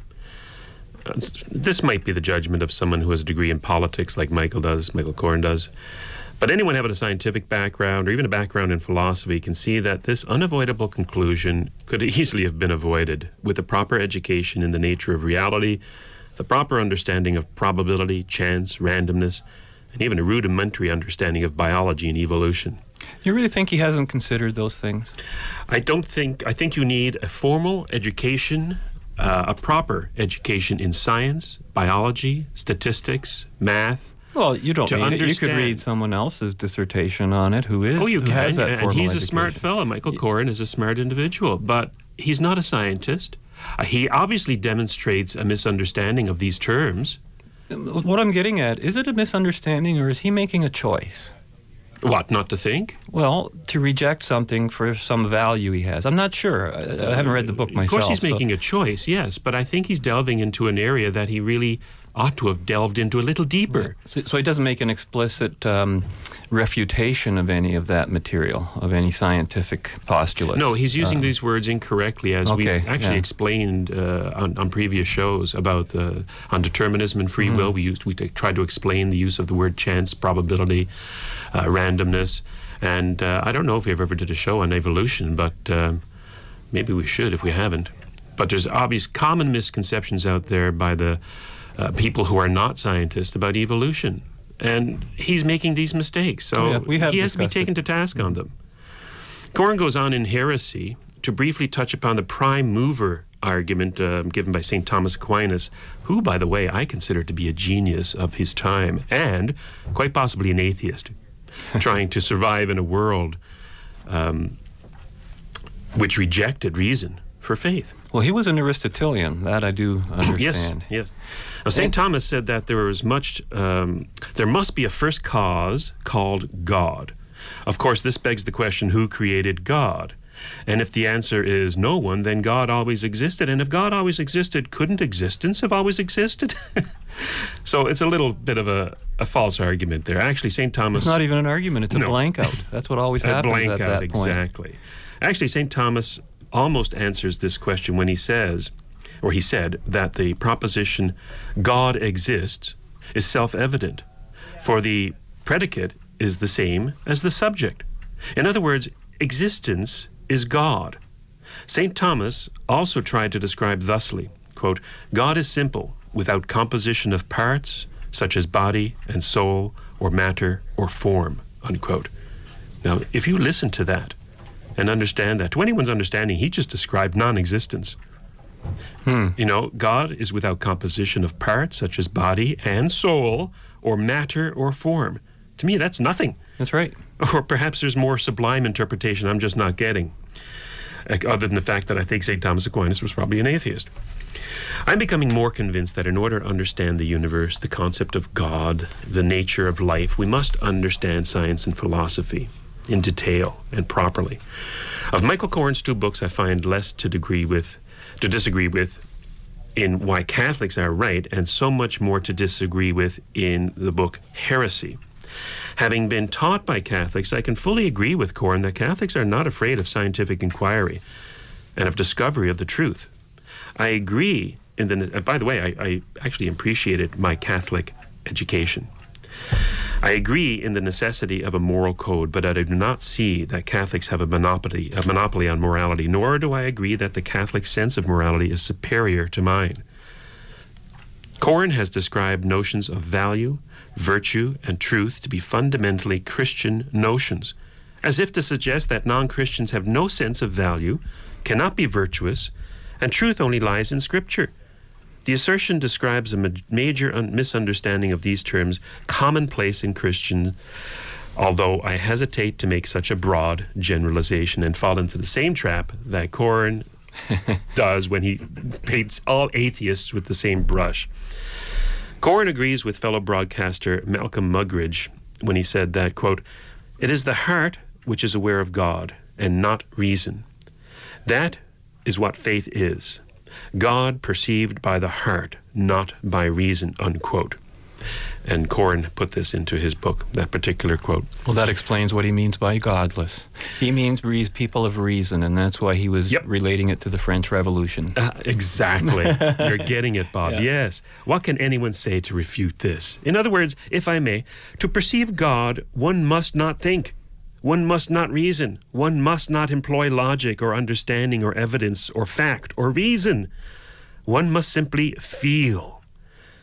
uh, this might be the judgment of someone who has a degree in politics, like Michael does, Michael Coren does. But anyone having a scientific background or even a background in philosophy can see that this unavoidable conclusion could easily have been avoided with the proper education in the nature of reality, the proper understanding of probability, chance, randomness, and even a rudimentary understanding of biology and evolution. You really think he hasn't considered those things? I don't think, I think you need a formal education, uh, a proper education in science, biology, statistics, math. Well, you don't need it. You could read someone else's dissertation on it who is Oh, you can. and formal he's a smart fellow. Michael Coren is a smart individual, but he's not a scientist. Uh, he obviously demonstrates a misunderstanding of these terms. What I'm getting at is it a misunderstanding or is he making a choice? What, not to think? Well, to reject something for some value he has. I'm not sure. I, I haven't read the book myself. Of course, he's so- making a choice, yes, but I think he's delving into an area that he really ought to have delved into a little deeper. So, so he doesn't make an explicit um, refutation of any of that material, of any scientific postulates. No, he's using Uh, these words incorrectly, as we've actually yeah. explained uh, on, on previous shows about uh, on determinism and free Mhm. will. We used we t- tried to explain the use of the word chance, probability, uh, randomness, and uh, I don't know if we've ever did a show on evolution, but um, maybe we should if we haven't. But there's obvious common misconceptions out there by the uh, people who are not scientists about evolution. And he's making these mistakes. So Oh, Yeah, he has to be discussed it. taken to task on them. Coren goes on in Heresy to briefly touch upon the prime mover argument uh, given by St. Thomas Aquinas, who, by the way, I consider to be a genius of his time and quite possibly an atheist, <laughs> trying to survive in a world um, which rejected reason for faith. Well, he was an Aristotelian. That I do <clears throat> understand. Yes, yes. Now, St. Thomas said that there was much, um, there must be a first cause called God. Of course, this begs the question who created God? And if the answer is no one, then God always existed. And if God always existed, couldn't existence have always existed? <laughs> so it's a little bit of a, a false argument there. Actually, St. Thomas. It's not even an argument. It's a No. blank out. That's what always <laughs> A happens blank at out, that point. exactly. Actually, St. Thomas almost answers this question when he says, or he said, that the proposition God exists is self evident, for the predicate is the same as the subject. In other words, existence is God. St. Thomas also tried to describe thusly quote, God is simple, without composition of parts, such as body and soul, or matter or form. Unquote. Now, if you listen to that and understand that, to anyone's understanding, he just described non existence. You know, God is without composition of parts, such as body and soul, or matter or form. To me, that's nothing. That's right. <laughs> Or perhaps there's more sublime interpretation I'm just not getting, other than the fact that I think St. Thomas Aquinas was probably an atheist. I'm becoming more convinced that in order to understand the universe, the concept of God, the nature of life, we must understand science and philosophy in detail and properly. Of Michael Coren's two books, I find less to degree with, to disagree with in Why Catholics Are Right, and so much more to disagree with in the book Heresy. Having been taught by Catholics, I can fully agree with Coren that Catholics are not afraid of scientific inquiry and of discovery of the truth. I agree in the. by the way, I, I actually appreciated my Catholic education. I agree in the necessity of a moral code, but I do not see that Catholics have a monopoly, a monopoly on morality, nor do I agree that the Catholic sense of morality is superior to mine. Coren has described notions of value, virtue, and truth to be fundamentally Christian notions, as if to suggest that non Christians have no sense of value, cannot be virtuous, and truth only lies in Scripture. The assertion describes a ma- major un- misunderstanding of these terms commonplace in Christians, although I hesitate to make such a broad generalization and fall into the same trap that Coren <laughs> does when he paints all atheists with the same brush. Coren agrees with fellow broadcaster Malcolm Muggeridge when he said that, quote, it is the heart which is aware of God and not reason. That is what faith is. God perceived by the heart, not by reason, unquote. And Coren put this into his book, that particular quote. Well, that explains what he means by godless. He means people of reason, and that's why he was relating it to the French Revolution. Uh, exactly. <laughs> You're getting it, Bob. Yeah. Yes. What can anyone say to refute this? In other words, if I may, to perceive God, one must not think. One must not reason. One must not employ logic or understanding or evidence or fact or reason. One must simply feel.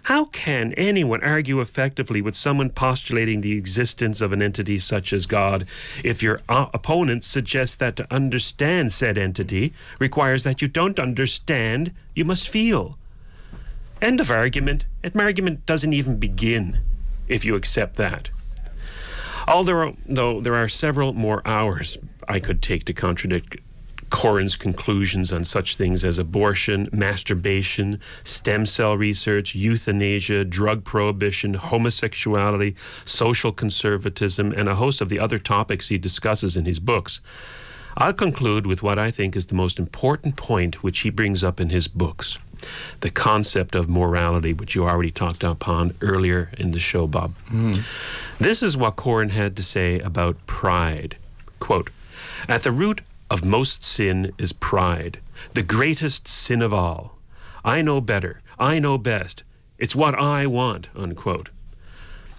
How can anyone argue effectively with someone postulating the existence of an entity such as God if your uh, opponent suggests that to understand said entity requires that you don't understand, you must feel? End of argument. An argument doesn't even begin if you accept that. Although though there are several more hours I could take to contradict Coren's conclusions on such things as abortion, masturbation, stem cell research, euthanasia, drug prohibition, homosexuality, social conservatism, and a host of the other topics he discusses in his books. I'll conclude with what I think is the most important point which he brings up in his books the concept of morality, which you already talked upon earlier in the show, Bob. Hmm. This is what Coren had to say about pride. Quote, At the root of most sin is pride, the greatest sin of all. I know better. I know best. It's what I want, unquote.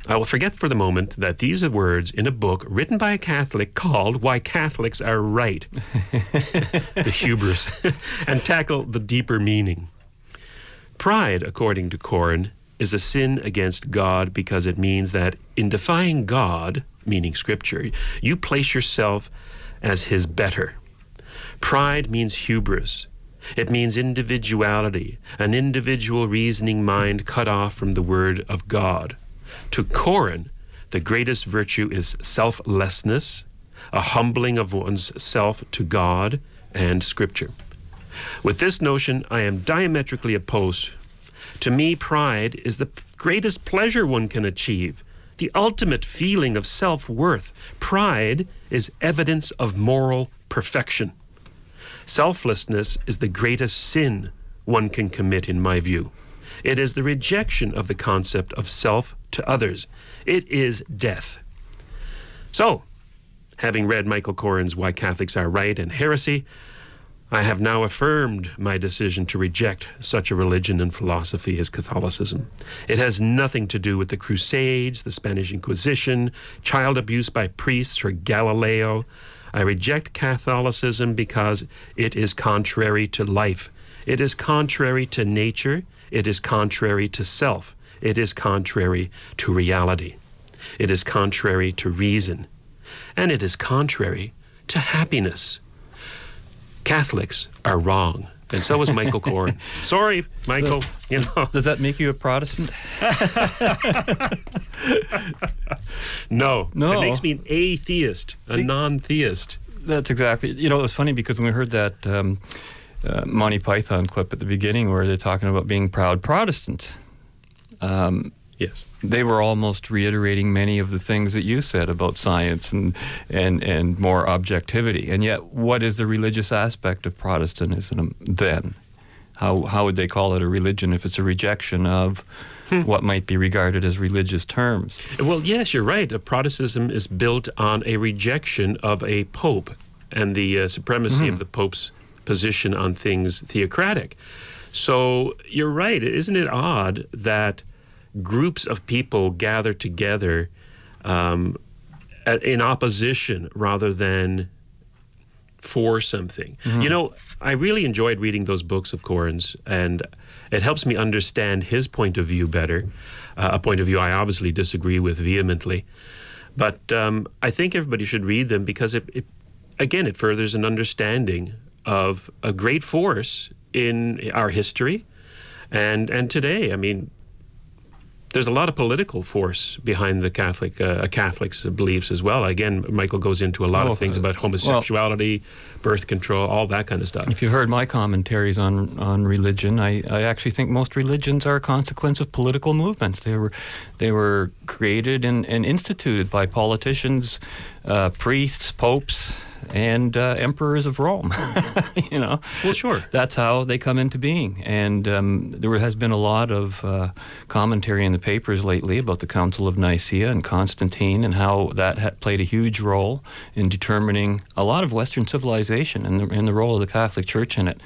I will forget for the moment that these are words in a book written by a Catholic called Why Catholics Are Right, <laughs> the hubris, <laughs> and tackle the deeper meaning. Pride, according to Coren, is a sin against God because it means that in defying God, meaning Scripture, you place yourself as His better. Pride means hubris. It means individuality, an individual reasoning mind cut off from the Word of God. To Coren, the greatest virtue is selflessness, a humbling of one's self to God and Scripture. With this notion, I am diametrically opposed. To me, pride is the greatest pleasure one can achieve, the ultimate feeling of self worth. Pride is evidence of moral perfection. Selflessness is the greatest sin one can commit, in my view. It is the rejection of the concept of self to others. It is death. So, having read Michael Coren's Why Catholics Are Right and Heresy, I have now affirmed my decision to reject such a religion and philosophy as Catholicism. It has nothing to do with the Crusades, the Spanish Inquisition, child abuse by priests, or Galileo. I reject Catholicism because it is contrary to life. It is contrary to nature. It is contrary to self. It is contrary to reality. It is contrary to reason. And it is contrary to happiness. Catholics are wrong. And so was Michael <laughs> Coren. Sorry, Michael. You know. Does that make you a Protestant? <laughs> no. No. It makes me an atheist, a non-theist. That's exactly. You know, it was funny because when we heard that um, uh, Monty Python clip at the beginning where they're talking about being proud Protestants. Um, yes. They were almost reiterating many of the things that you said about science and, and, and more objectivity. And yet, what is the religious aspect of Protestantism then? How, how would they call it a religion if it's a rejection of what might be regarded as religious terms? Well, yes, you're right. Uh, Protestantism is built on a rejection of a pope and the uh, supremacy Mhm. of the pope's position on things theocratic. So you're right. Isn't it odd that groups of people gather together um, in opposition rather than for something? Mhm. You know, I really enjoyed reading those books of Coren's, and it helps me understand his point of view better. Uh, a point of view I obviously disagree with vehemently. But um, I think everybody should read them because it, it, again, it furthers an understanding of a great force in our history and and today. I mean, there's a lot of political force behind the Catholic uh, Catholics' beliefs as well. Again, Michael goes into a lot Oh, of things uh, about homosexuality, birth control, all that kind of stuff. If you heard my commentaries on on religion, I, I actually think most religions are a consequence of political movements. They were they were created and, and instituted by politicians, uh, priests, popes, and uh, emperors of Rome. <laughs> you know, well, sure. That's how they come into being. And um, there has been a lot of uh, commentary in the papers lately about the Council of Nicaea and Constantine and how that played a huge role in determining a lot of Western civilization and the, and the role of the Catholic Church in it.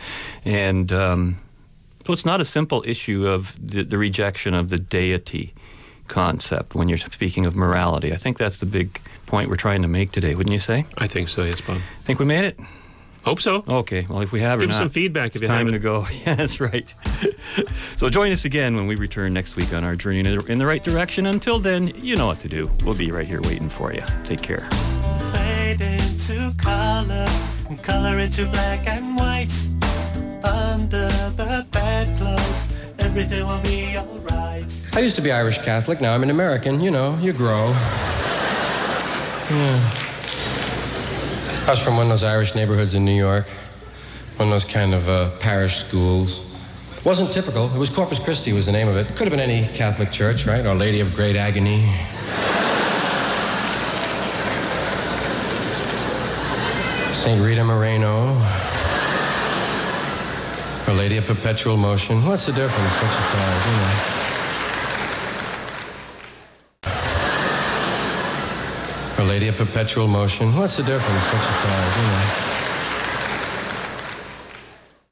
And um, so it's not a simple issue of the, the rejection of the deity concept when you're speaking of morality. I think that's the big point we're trying to make today, wouldn't you say? I think so, yes, Bob. Think we made it? Hope so. Okay. Well, if we have, give or us not, some feedback if you time haven't. to go. <laughs> Yeah, that's right. <laughs> so join us again when we return next week on our journey in the, right direction. Until then, you know what to do. We'll be right here waiting for you. Take care. Fade into color color into black and white. Under the bedclothes, everything will be alright. I used to be Irish Catholic. Now I'm an American. You know, you grow. Yeah. I was from one of those Irish neighborhoods in New York, one of those kind of uh, parish schools. Wasn't typical. It was Corpus Christi was the name of it. Could have been any Catholic church, right? Our Lady of Great Agony. St. Rita Moreno. Our Lady of Perpetual Motion. What's the difference? What's the called? You know. Our Lady of Perpetual Motion. What's the difference? What's it called? You know.